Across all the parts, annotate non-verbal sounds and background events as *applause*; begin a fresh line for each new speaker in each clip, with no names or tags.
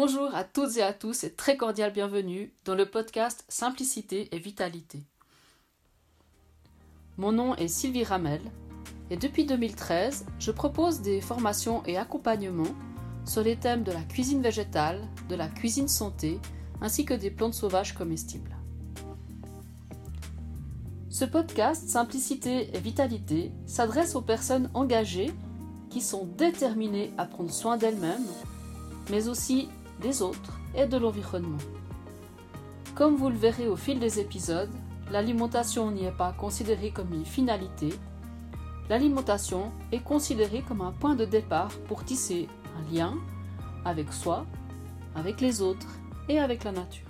Bonjour à toutes et à tous et très cordial bienvenue dans le podcast Simplicité et Vitalité. Mon nom est Sylvie Ramel et depuis 2013, je propose des formations et accompagnements sur les thèmes de la cuisine végétale, de la cuisine santé ainsi que des plantes sauvages comestibles. Ce podcast Simplicité et Vitalité s'adresse aux personnes engagées qui sont déterminées à prendre soin d'elles-mêmes, mais aussi des autres et de l'environnement. Comme vous le verrez au fil des épisodes, l'alimentation n'y est pas considérée comme une finalité, l'alimentation est considérée comme un point de départ pour tisser un lien avec soi, avec les autres et avec la nature.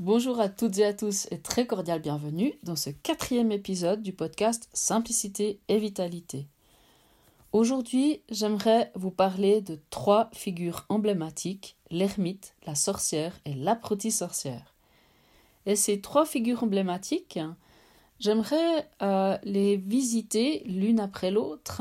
Bonjour à toutes et à tous et très cordial bienvenue dans ce quatrième épisode du podcast Simplicité et Vitalité. Aujourd'hui, j'aimerais vous parler de trois figures emblématiques, l'ermite, la sorcière et l'apprentie sorcière. Et ces trois figures emblématiques, j'aimerais euh, les visiter l'une après l'autre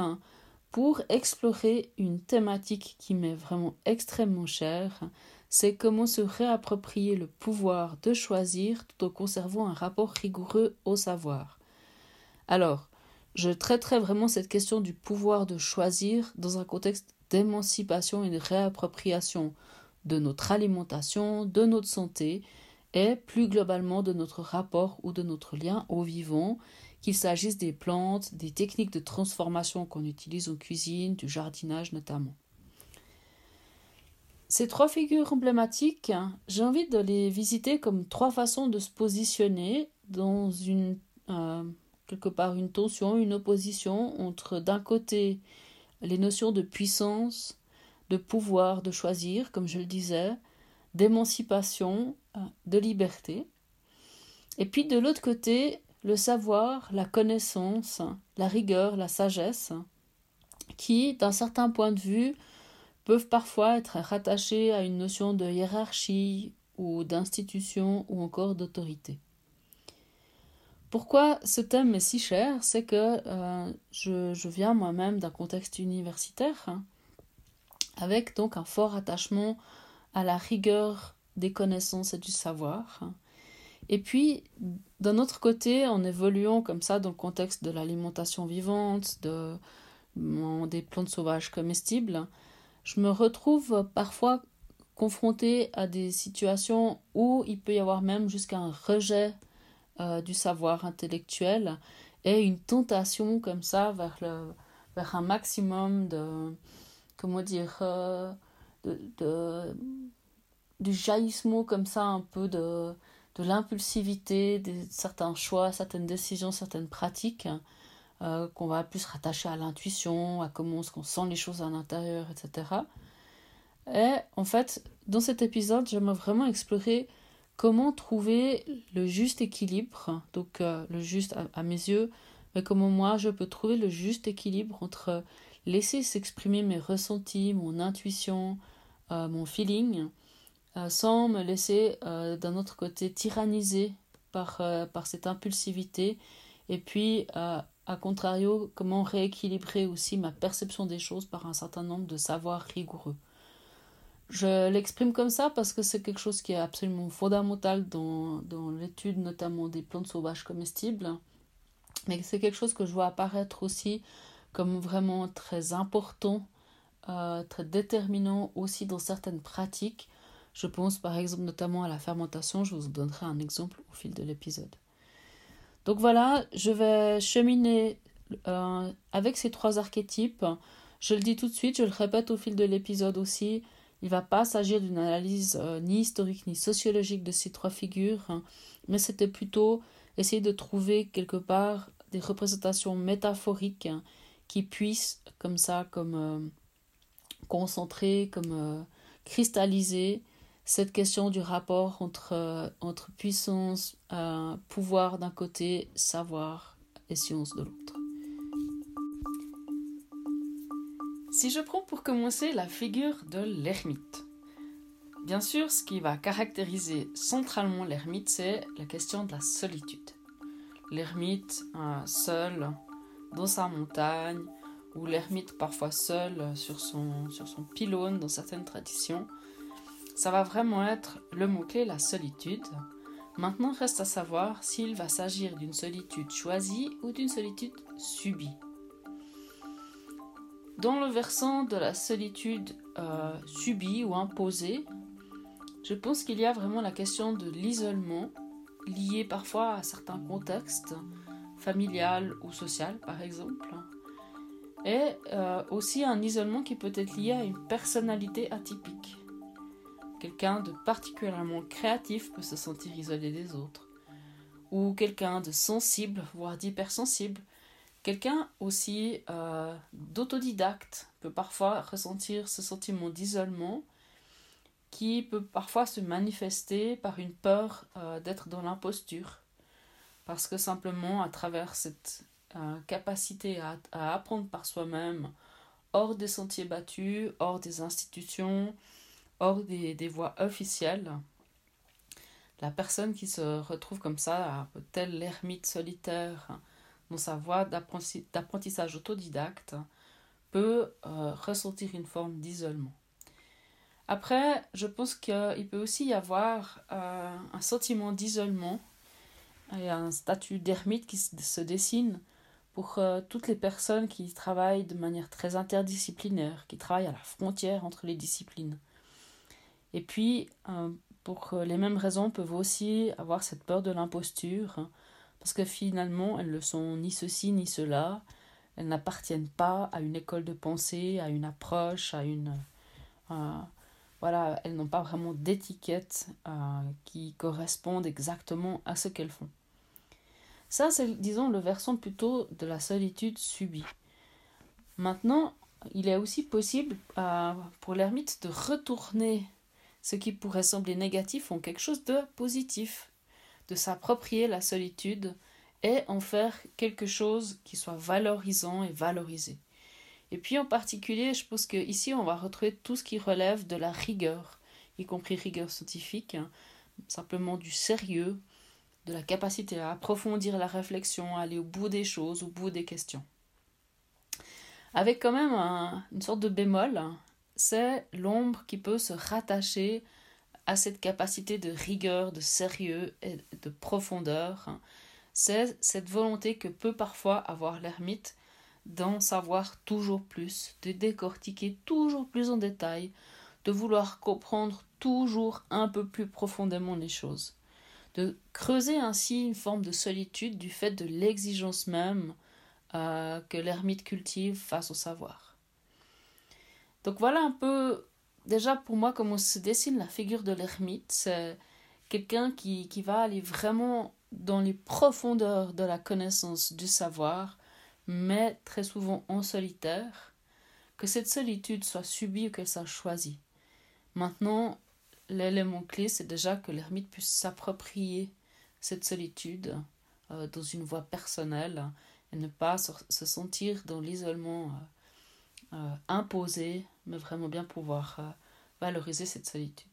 pour explorer une thématique qui m'est vraiment extrêmement chère, c'est comment se réapproprier le pouvoir de choisir tout en conservant un rapport rigoureux au savoir. Alors, je traiterai vraiment cette question du pouvoir de choisir dans un contexte d'émancipation et de réappropriation de notre alimentation, de notre santé et plus globalement de notre rapport ou de notre lien au vivant, qu'il s'agisse des plantes, des techniques de transformation qu'on utilise en cuisine, du jardinage notamment. Ces trois figures emblématiques, j'ai envie de les visiter comme trois façons de se positionner dans une, euh, quelque part une tension, une opposition entre d'un côté les notions de puissance, de pouvoir, de choisir, comme je le disais, d'émancipation, euh, de liberté, et puis de l'autre côté le savoir, la connaissance, la rigueur, la sagesse, qui, d'un certain point de vue, peuvent parfois être rattachés à une notion de hiérarchie ou d'institution ou encore d'autorité. Pourquoi ce thème est si cher? C'est que euh, je, viens moi-même d'un contexte universitaire hein, avec donc un fort attachement à la rigueur des connaissances et du savoir. Et puis, d'un autre côté, en évoluant comme ça dans le contexte de l'alimentation vivante, de, des plantes sauvages comestibles, je me retrouve parfois confrontée à des situations où il peut y avoir même jusqu'à un rejet euh, du savoir intellectuel et une tentation comme ça vers, le, vers un maximum de, comment dire, euh, de, du jaillissement comme ça un peu de, de l'impulsivité, de certains choix, certaines décisions, certaines pratiques euh, qu'on va plus rattacher à l'intuition, à comment on sent les choses à l'intérieur, etc. Et en fait, dans cet épisode, j'aimerais vraiment explorer comment trouver le juste équilibre, donc euh, le juste à, mes yeux, mais comment moi je peux trouver le juste équilibre entre laisser s'exprimer mes ressentis, mon intuition, euh, mon feeling, sans me laisser d'un autre côté tyranniser par, par cette impulsivité et puis a contrario, comment rééquilibrer aussi ma perception des choses par un certain nombre de savoirs rigoureux. Je l'exprime comme ça parce que c'est quelque chose qui est absolument fondamental dans, dans l'étude notamment des plantes sauvages comestibles, mais c'est quelque chose que je vois apparaître aussi comme vraiment très important, euh, très déterminant aussi dans certaines pratiques. Je pense par exemple notamment à la fermentation, je vous donnerai un exemple au fil de l'épisode. Donc voilà, je vais cheminer euh, avec ces trois archétypes. Je le dis tout de suite, je le répète au fil de l'épisode aussi. Il ne va pas s'agir d'une analyse euh, ni historique ni sociologique de ces trois figures, hein, mais c'était plutôt essayer de trouver quelque part des représentations métaphoriques hein, qui puissent, comme ça, comme euh, concentrer, comme cristalliser cette question du rapport entre, euh, puissance, euh, pouvoir d'un côté, savoir et science de l'autre. Si je prends pour commencer la figure de l'ermite, bien sûr, ce qui va caractériser centralement l'ermite, c'est la question de la solitude. L'ermite, seul, dans sa montagne, ou l'ermite parfois seul sur son, sur son pylône dans certaines traditions. Ça va vraiment être le mot-clé, la solitude. Maintenant, reste à savoir s'il va s'agir d'une solitude choisie ou d'une solitude subie. Dans le versant de la solitude euh, subie ou imposée, je pense qu'il y a vraiment la question de l'isolement, lié parfois à certains contextes, familial ou social par exemple, et euh, aussi un isolement qui peut être lié à une personnalité atypique. Quelqu'un de particulièrement créatif peut se sentir isolé des autres, ou quelqu'un de sensible, voire d'hypersensible, Quelqu'un aussi euh, d'autodidacte peut parfois ressentir ce sentiment d'isolement qui peut parfois se manifester par une peur euh, d'être dans l'imposture. Parce que simplement, à travers cette euh, capacité à, apprendre par soi-même, hors des sentiers battus, hors des institutions, hors des, voies officielles, la personne qui se retrouve comme ça, tel l'ermite solitaire, dans sa voie d'apprentissage autodidacte peut euh, ressentir une forme d'isolement. Après, je pense qu'il peut aussi y avoir euh, un sentiment d'isolement et un statut d'ermite qui se dessine pour euh, toutes les personnes qui travaillent de manière très interdisciplinaire, qui travaillent à la frontière entre les disciplines. Et puis, pour les mêmes raisons, peuvent aussi avoir cette peur de l'imposture, parce que finalement, elles ne sont ni ceci ni cela, elles n'appartiennent pas à une école de pensée, à une approche, à une... Euh, voilà, elles n'ont pas vraiment d'étiquette euh, qui correspondent exactement à ce qu'elles font. Ça, c'est, disons, le versant plutôt de la solitude subie. Maintenant, il est aussi possible euh, pour l'ermite de retourner ce qui pourrait sembler négatif en quelque chose de positif de s'approprier la solitude et en faire quelque chose qui soit valorisant et valorisé. Et puis en particulier, je pense qu'ici, on va retrouver tout ce qui relève de la rigueur, y compris rigueur scientifique, hein, simplement du sérieux, de la capacité à approfondir la réflexion, à aller au bout des choses, au bout des questions. Avec quand même une sorte de bémol, c'est l'ombre qui peut se rattacher à cette capacité de rigueur, de sérieux et de profondeur. C'est cette volonté que peut parfois avoir l'ermite d'en savoir toujours plus, de décortiquer toujours plus en détail, de vouloir comprendre toujours un peu plus profondément les choses, de creuser ainsi une forme de solitude du fait de l'exigence même euh, que l'ermite cultive face au savoir. Donc voilà un peu déjà pour moi, comment se dessine la figure de l'ermite, c'est quelqu'un qui, qui va aller vraiment dans les profondeurs de la connaissance du savoir, mais très souvent en solitaire, que cette solitude soit subie ou qu'elle soit choisie. Maintenant, l'élément clé, c'est déjà que l'ermite puisse s'approprier cette solitude euh, dans une voie personnelle et ne pas se sentir dans l'isolement euh, euh, imposé mais vraiment bien pouvoir euh, valoriser cette solitude.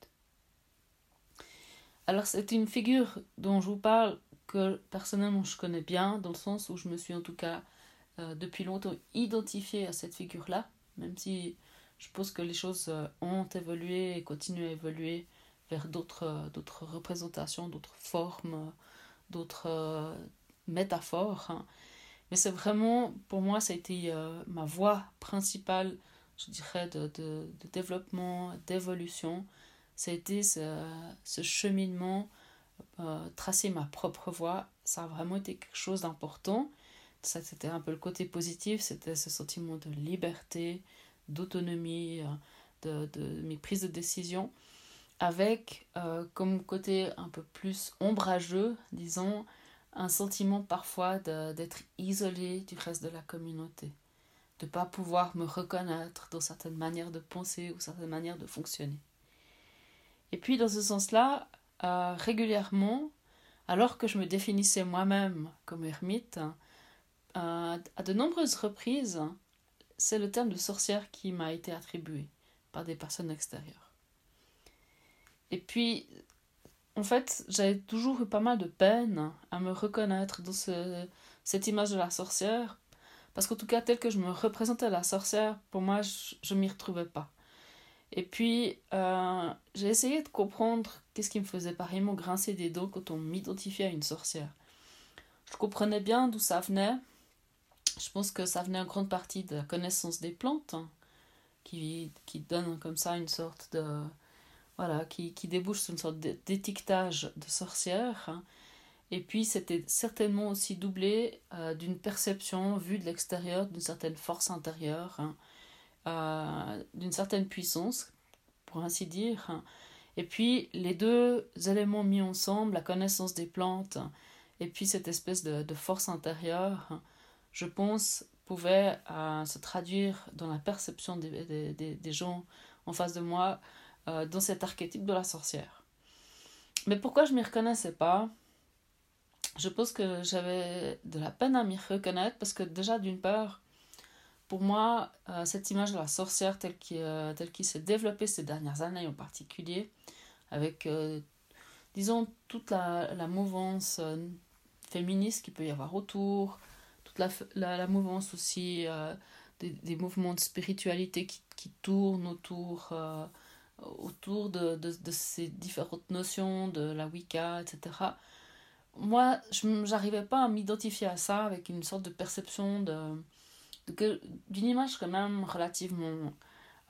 Alors c'est une figure dont je vous parle que personnellement je connais bien, dans le sens où je me suis en tout cas euh, depuis longtemps identifiée à cette figure-là, même si je pense que les choses ont évolué et continuent à évoluer vers d'autres d'autres représentations, d'autres formes, d'autres métaphores. Hein. Mais c'est vraiment, pour moi, ça a été ma voix principale je dirais, de, développement, d'évolution. Ça a été ce, cheminement, euh, tracer ma propre voie. Ça a vraiment été quelque chose d'important. Ça, c'était un peu le côté positif, c'était ce sentiment de liberté, d'autonomie, euh, de, mes prises de décision, avec euh, comme côté un peu plus ombrageux, disons, un sentiment parfois d'être isolé du reste de la communauté de ne pas pouvoir me reconnaître dans certaines manières de penser ou certaines manières de fonctionner. Et puis dans ce sens-là, euh, régulièrement, alors que je me définissais moi-même comme ermite, euh, à de nombreuses reprises, c'est le terme de sorcière qui m'a été attribué par des personnes extérieures. Et puis, en fait, j'avais toujours eu pas mal de peine à me reconnaître dans ce, cette image de la sorcière Parce qu'en tout cas, tel que je me représentais la sorcière, pour moi, je ne m'y retrouvais pas. Et puis, euh, j'ai essayé de comprendre qu'est-ce qui me faisait pareillement grincer des dents quand on m'identifiait à une sorcière. Je comprenais bien d'où ça venait. Je pense que ça venait en grande partie de la connaissance des plantes, hein, qui, qui donne comme ça une sorte de... Voilà, qui, qui débouche sur une sorte d'étiquetage de sorcière. Hein. Et puis, c'était certainement aussi doublé euh, d'une perception vue de l'extérieur d'une certaine force intérieure. Hein. Euh, d'une certaine puissance, pour ainsi dire. Et puis les deux éléments mis ensemble, la connaissance des plantes et puis cette espèce de, force intérieure, je pense, pouvait euh, se traduire dans la perception des, des, gens en face de moi euh, dans cet archétype de la sorcière. Mais pourquoi je ne m'y reconnaissais pas? Je pense que j'avais de la peine à m'y reconnaître parce que déjà d'une part, pour moi, euh, cette image de la sorcière telle qui, euh, s'est développée ces dernières années en particulier, avec, disons, toute la, mouvance féministe qu'il peut y avoir autour, toute la, mouvance aussi des, mouvements de spiritualité qui tournent autour, autour de, de, ces différentes notions, de la Wicca, etc. Moi, je n'arrivais pas à m'identifier à ça avec une sorte de perception de d'une image quand même relativement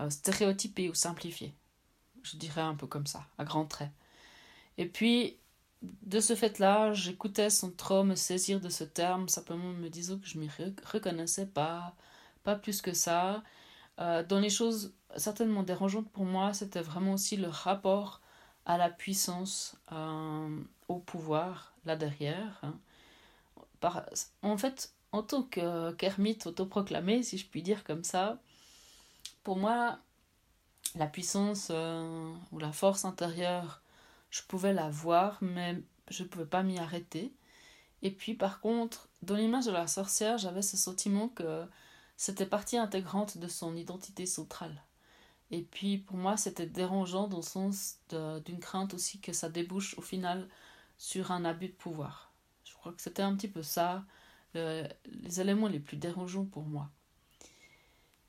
euh, stéréotypée ou simplifiée. Je dirais un peu comme ça, à grands traits. Et puis, de ce fait-là, j'écoutais son trop me saisir de ce terme, simplement me disant que je m'y reconnaissais pas, pas plus que ça. Euh, dans les choses certainement dérangeantes pour moi, c'était vraiment aussi le rapport à la puissance, euh, au pouvoir, là derrière. Hein. Par, en fait, en tant qu'ermite autoproclamé, si je puis dire comme ça, pour moi, la puissance euh, ou la force intérieure, je pouvais la voir, mais je ne pouvais pas m'y arrêter. Et puis par contre, dans l'image de la sorcière, j'avais ce sentiment que c'était partie intégrante de son identité centrale. Et puis pour moi, c'était dérangeant dans le sens d'une crainte aussi que ça débouche au final sur un abus de pouvoir. Je crois que c'était un petit peu ça les éléments les plus dérangeants pour moi.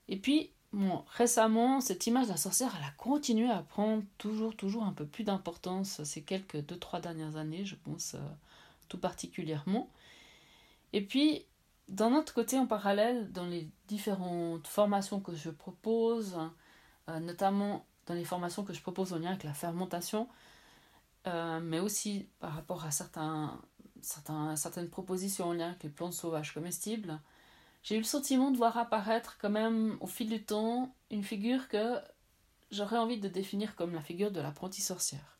Et puis, bon, récemment, cette image de la sorcière, elle a continué à prendre toujours, toujours un peu plus d'importance ces quelques deux, trois dernières années, je pense, euh, tout particulièrement. Et puis, d'un autre côté, en parallèle, dans les différentes formations que je propose, euh, notamment dans les formations que je propose en lien avec la fermentation, euh, mais aussi par rapport à certaines propositions en lien avec les plantes sauvages comestibles, j'ai eu le sentiment de voir apparaître quand même au fil du temps une figure que j'aurais envie de définir comme la figure de l'apprentie sorcière.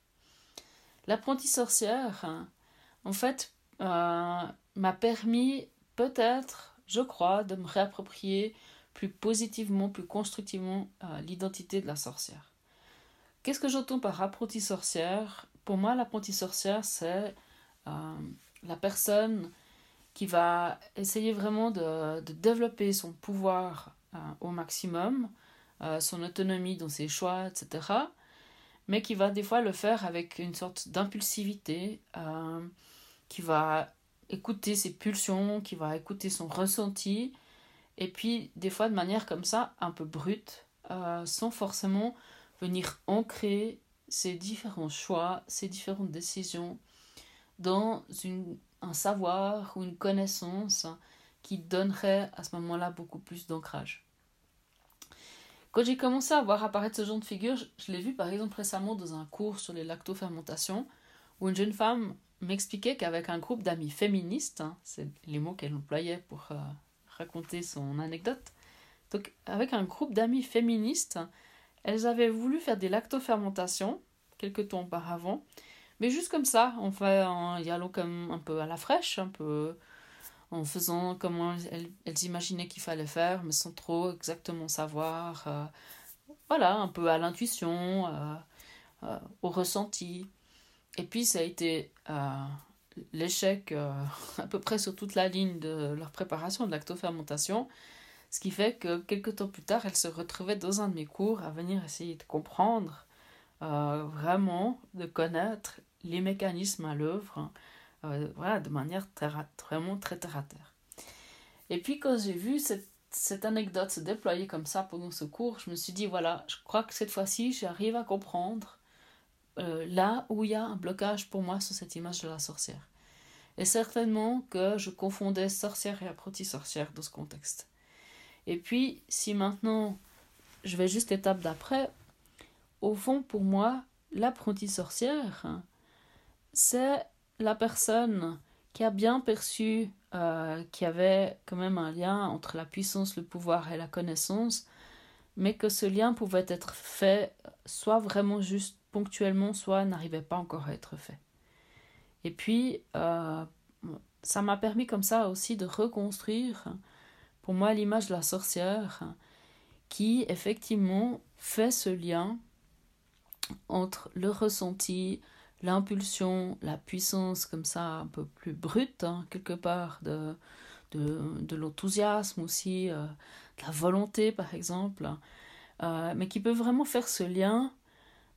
L'apprentie sorcière, hein, en fait, euh, m'a permis peut-être, je crois, de me réapproprier plus positivement, plus constructivement euh, l'identité de la sorcière. Qu'est-ce que j'entends par apprentie sorcière? Pour moi, l'apprentie sorcière, c'est euh, la personne qui va essayer vraiment de, développer son pouvoir euh, au maximum, son autonomie dans ses choix, etc. Mais qui va des fois le faire avec une sorte d'impulsivité, qui va écouter ses pulsions, qui va écouter son ressenti, et puis des fois de manière comme ça, un peu brute, sans forcément venir ancrer ses différents choix, ses différentes décisions dans une, un savoir ou une connaissance qui donnerait à ce moment-là beaucoup plus d'ancrage. Quand j'ai commencé à voir apparaître ce genre de figure, je, l'ai vu par exemple récemment dans un cours sur les lactofermentations, où une jeune femme m'expliquait qu'avec un groupe d'amis féministes, hein, c'est les mots qu'elle employait pour euh, raconter son anecdote, donc avec un groupe d'amis féministes, elles avaient voulu faire des lactofermentations quelque temps auparavant, mais juste comme ça, on fait en y allant comme un peu à la fraîche, un peu en faisant comme elles, imaginaient qu'il fallait faire, mais sans trop exactement savoir. Euh, voilà, un peu à l'intuition, euh, au ressenti. Et puis ça a été l'échec *laughs* à peu près sur toute la ligne de leur préparation de lactofermentation. Ce qui fait que quelques temps plus tard, elles se retrouvaient dans un de mes cours à venir essayer de comprendre vraiment, de connaître les mécanismes à l'œuvre, hein, euh, voilà, de manière très, vraiment très terre à terre. Et puis quand j'ai vu cette, cette anecdote se déployer comme ça pendant ce cours, je me suis dit, voilà, je crois que cette fois-ci, j'arrive à comprendre euh, là où il y a un blocage pour moi sur cette image de la sorcière. Et certainement que je confondais sorcière et apprenti sorcière dans ce contexte. Et puis, si maintenant je vais juste l'étape d'après, au fond, pour moi, l'apprenti sorcière, c'est la personne qui a bien perçu euh, qu'il y avait quand même un lien entre la puissance, le pouvoir et la connaissance, mais que ce lien pouvait être fait soit vraiment juste ponctuellement, soit n'arrivait pas encore à être fait. Et puis, euh, ça m'a permis comme ça aussi de reconstruire, pour moi, l'image de la sorcière qui, effectivement, fait ce lien entre le ressenti, l'impulsion, la puissance comme ça un peu plus brute, hein, quelque part, de, de, l'enthousiasme aussi, euh, de la volonté par exemple, euh, mais qui peut vraiment faire ce lien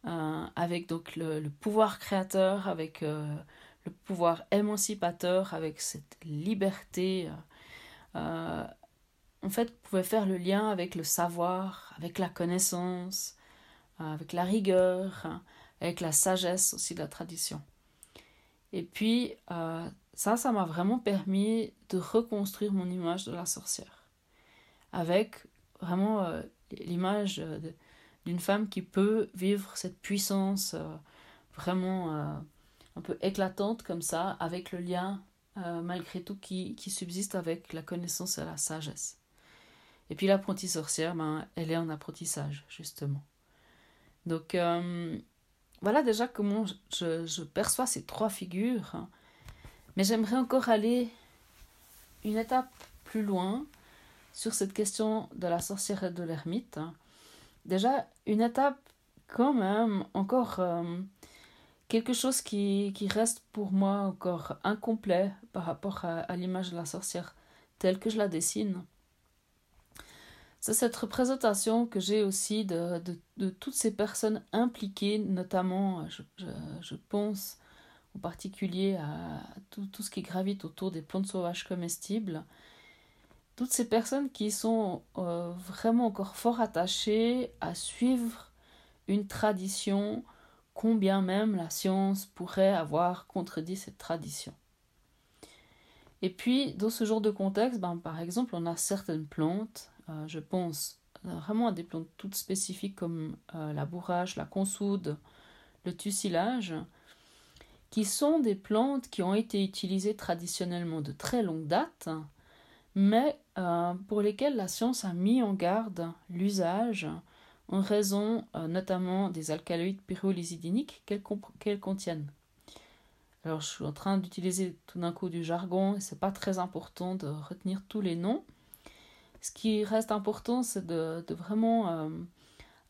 euh, avec donc le, pouvoir créateur, avec le pouvoir émancipateur, avec cette liberté. en fait, pouvait faire le lien avec le savoir, avec la connaissance, avec la rigueur, avec la sagesse aussi de la tradition. Et puis, euh, ça, ça m'a vraiment permis de reconstruire mon image de la sorcière. Avec vraiment euh, l'image d'une femme qui peut vivre cette puissance euh, vraiment un peu éclatante comme ça, avec le lien malgré tout qui, subsiste avec la connaissance et la sagesse. Et puis l'apprentie sorcière, ben, elle est en apprentissage, justement. Donc, voilà déjà comment je, je, perçois ces trois figures. Mais j'aimerais encore aller une étape plus loin sur cette question de la sorcière et de l'ermite. Déjà, une étape quand même encore euh, quelque chose qui, reste pour moi encore incomplet par rapport à, l'image de la sorcière telle que je la dessine. C'est cette représentation que j'ai aussi de, toutes ces personnes impliquées, notamment, je, pense en particulier à tout, tout, ce qui gravite autour des plantes sauvages comestibles. Toutes ces personnes qui sont euh, vraiment encore fort attachées à suivre une tradition, combien même la science pourrait avoir contredit cette tradition. Et puis, dans ce genre de contexte, ben, par exemple, on a certaines plantes euh, je pense vraiment à des plantes toutes spécifiques comme euh, la bourrache, la consoude, le tussilage, qui sont des plantes qui ont été utilisées traditionnellement de très longue date, mais euh, pour lesquelles la science a mis en garde l'usage en raison notamment des alcaloïdes pyrolysidiniques qu'elles contiennent. Alors je suis en train d'utiliser tout d'un coup du jargon et c'est pas très important de retenir tous les noms, ce qui reste important, c'est de, vraiment euh,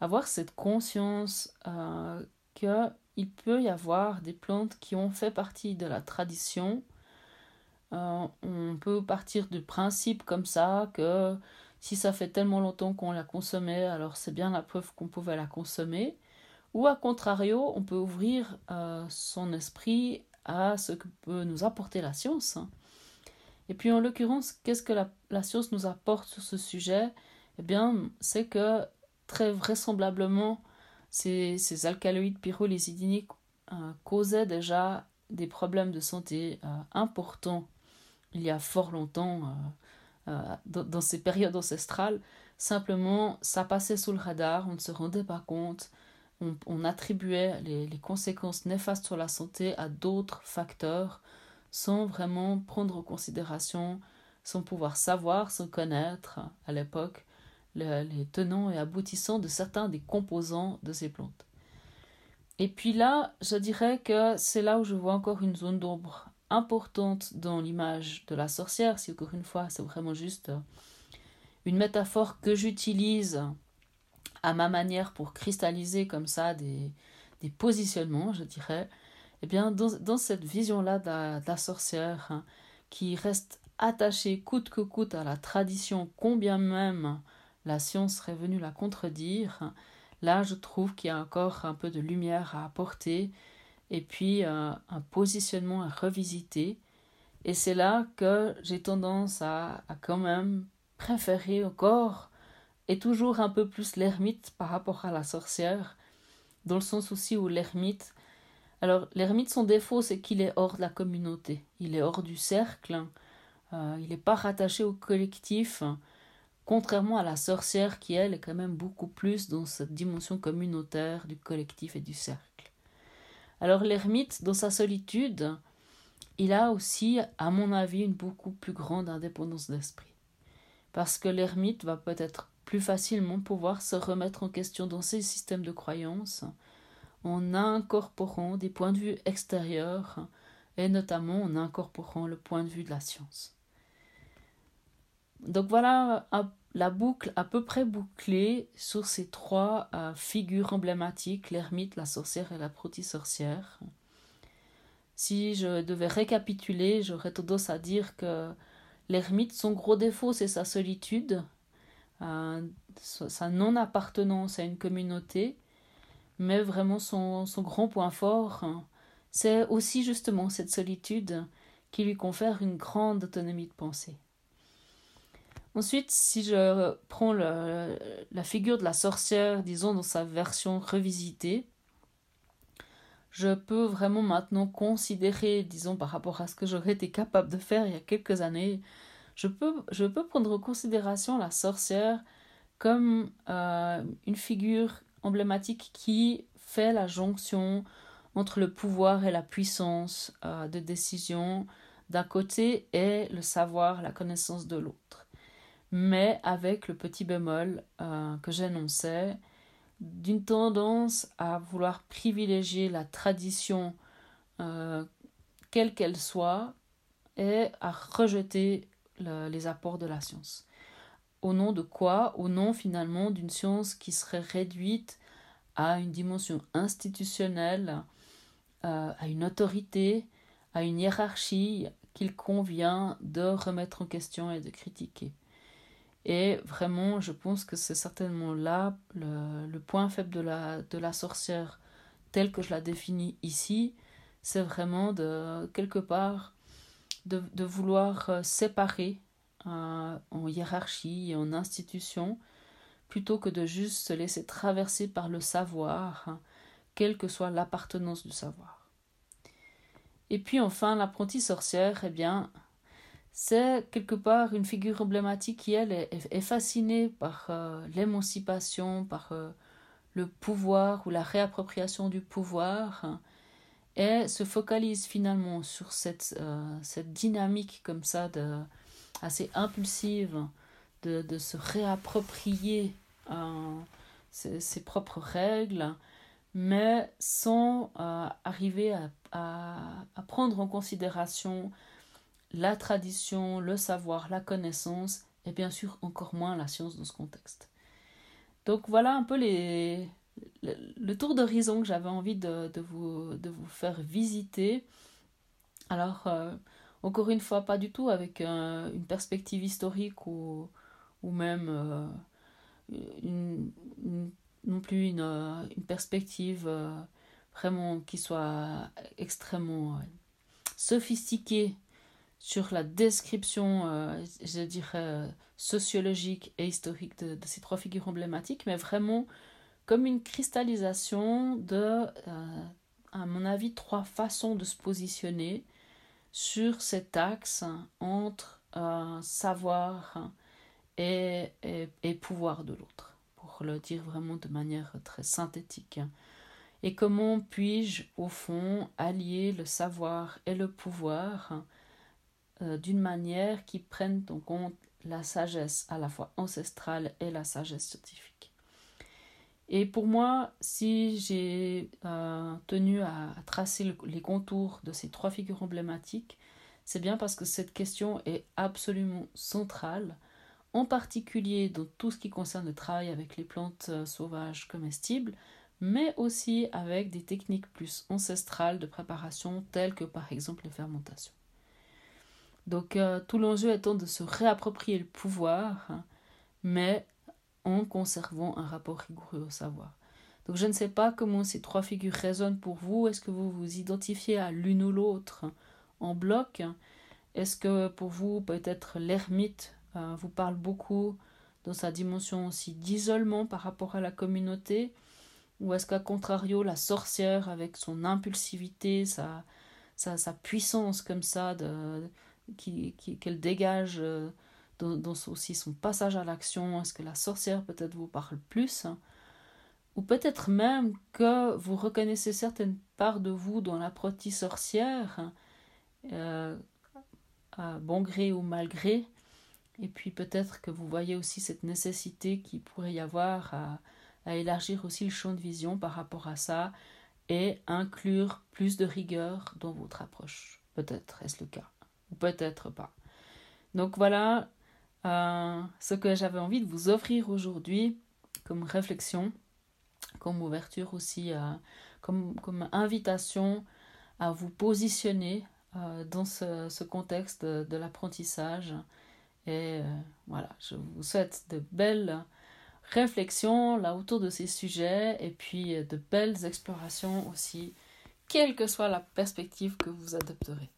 avoir cette conscience euh, qu'il peut y avoir des plantes qui ont fait partie de la tradition. Euh, on peut partir du principe comme ça que si ça fait tellement longtemps qu'on l'a consommée, alors c'est bien la preuve qu'on pouvait la consommer. Ou à contrario, on peut ouvrir euh, son esprit à ce que peut nous apporter la science. Et puis en l'occurrence, qu'est-ce que la, science nous apporte sur ce sujet? Eh bien, c'est que très vraisemblablement, ces, alcaloïdes pyrolysidiniques euh, causaient déjà des problèmes de santé euh, importants il y a fort longtemps euh, euh dans, ces périodes ancestrales. Simplement, ça passait sous le radar, on ne se rendait pas compte, on, attribuait les, conséquences néfastes sur la santé à d'autres facteurs sans vraiment prendre en considération, sans pouvoir savoir, sans connaître à l'époque le, les tenants et aboutissants de certains des composants de ces plantes. Et puis là, je dirais que c'est là où je vois encore une zone d'ombre importante dans l'image de la sorcière, si encore une fois c'est vraiment juste une métaphore que j'utilise à ma manière pour cristalliser comme ça des, positionnements, je dirais, eh bien, dans, cette vision-là de, de, la sorcière, hein, qui reste attachée coûte que coûte à la tradition, combien même la science serait venue la contredire, hein, là, je trouve qu'il y a encore un peu de lumière à apporter, et puis euh, un positionnement à revisiter. Et c'est là que j'ai tendance à, quand même préférer encore et toujours un peu plus l'ermite par rapport à la sorcière, dans le sens aussi où l'ermite, alors l'ermite son défaut c'est qu'il est hors de la communauté, il est hors du cercle, euh, il n'est pas rattaché au collectif, contrairement à la sorcière qui elle est quand même beaucoup plus dans cette dimension communautaire du collectif et du cercle. Alors l'ermite dans sa solitude, il a aussi, à mon avis, une beaucoup plus grande indépendance d'esprit. Parce que l'ermite va peut-être plus facilement pouvoir se remettre en question dans ses systèmes de croyances en incorporant des points de vue extérieurs et notamment en incorporant le point de vue de la science. Donc voilà la boucle à peu près bouclée sur ces trois euh, figures emblématiques, l'ermite, la sorcière et la sorcière. Si je devais récapituler, j'aurais tendance à dire que l'ermite, son gros défaut, c'est sa solitude, euh, sa non-appartenance à une communauté, mais vraiment son, grand point fort, hein, c'est aussi justement cette solitude qui lui confère une grande autonomie de pensée. Ensuite, si je prends la figure de la sorcière, disons dans sa version revisitée, je peux vraiment maintenant considérer, disons par rapport à ce que j'aurais été capable de faire il y a quelques années, je peux, je peux prendre en considération la sorcière comme euh, une figure emblématique qui fait la jonction entre le pouvoir et la puissance euh, de décision d'un côté et le savoir, la connaissance de l'autre. Mais avec le petit bémol euh, que j'annonçais, d'une tendance à vouloir privilégier la tradition, quelle qu'elle soit, et à rejeter les apports de la science. Au nom de quoi? Au nom finalement d'une science qui serait réduite à une dimension institutionnelle, euh, à une autorité, à une hiérarchie qu'il convient de remettre en question et de critiquer. Et vraiment, je pense que c'est certainement là le, point faible de la, de sorcière tel que je la définis ici, c'est vraiment de quelque part de, vouloir euh, séparer euh, en hiérarchie et en institution plutôt que de juste se laisser traverser par le savoir, hein, quelle que soit l'appartenance du savoir. Et puis enfin, l'apprenti sorcière, eh bien, c'est quelque part une figure emblématique qui, elle, est, fascinée par euh, l'émancipation, par le pouvoir ou la réappropriation du pouvoir, hein, et se focalise finalement sur cette, euh, cette dynamique comme ça de, assez impulsive de, de se réapproprier euh, ses, propres règles, mais sans euh, arriver à, à, prendre en considération la tradition, le savoir, la connaissance, et bien sûr encore moins la science dans ce contexte. Donc voilà un peu les, le, tour d'horizon que j'avais envie de, vous, faire visiter. Alors, euh, encore une fois, pas du tout avec une perspective historique ou, même euh, non plus une, une perspective euh, vraiment qui soit extrêmement sophistiquée sur la description, je dirais, sociologique et historique de, de, ces trois figures emblématiques, mais vraiment comme une cristallisation de, euh, à mon avis, trois façons de se positionner sur cet axe entre euh, savoir et, et, pouvoir de l'autre, pour le dire vraiment de manière très synthétique. Et comment puis-je, au fond, allier le savoir et le pouvoir euh, d'une manière qui prenne en compte la sagesse à la fois ancestrale et la sagesse scientifique. Et pour moi, si j'ai euh, tenu à, tracer les contours de ces trois figures emblématiques, c'est bien parce que cette question est absolument centrale, en particulier dans tout ce qui concerne le travail avec les plantes euh, sauvages comestibles, mais aussi avec des techniques plus ancestrales de préparation telles que par exemple les fermentations. Donc euh, tout l'enjeu étant de se réapproprier le pouvoir, hein, mais en conservant un rapport rigoureux au savoir. Donc je ne sais pas comment ces trois figures résonnent pour vous. Est-ce que vous vous identifiez à l'une ou l'autre en bloc? Est-ce que pour vous, peut-être l'ermite euh, vous parle beaucoup dans sa dimension aussi d'isolement par rapport à la communauté? Ou est-ce qu'à contrario, la sorcière, avec son impulsivité, sa puissance comme ça, de, qu'elle qui, dégage euh, dans, aussi son passage à l'action, est-ce que la sorcière peut-être vous parle plus Ou peut-être même que vous reconnaissez certaines parts de vous dans l'apprentie sorcière, euh, à bon gré ou mal gré, et puis peut-être que vous voyez aussi cette nécessité qu'il pourrait y avoir à, élargir aussi le champ de vision par rapport à ça et inclure plus de rigueur dans votre approche. Peut-être est-ce le cas, ou peut-être pas. Donc voilà euh, ce que j'avais envie de vous offrir aujourd'hui comme réflexion, comme ouverture aussi, euh, comme, invitation à vous positionner euh, dans ce, contexte de, de l'apprentissage et voilà, je vous souhaite de belles réflexions là autour de ces sujets et puis de belles explorations aussi, quelle que soit la perspective que vous adopterez.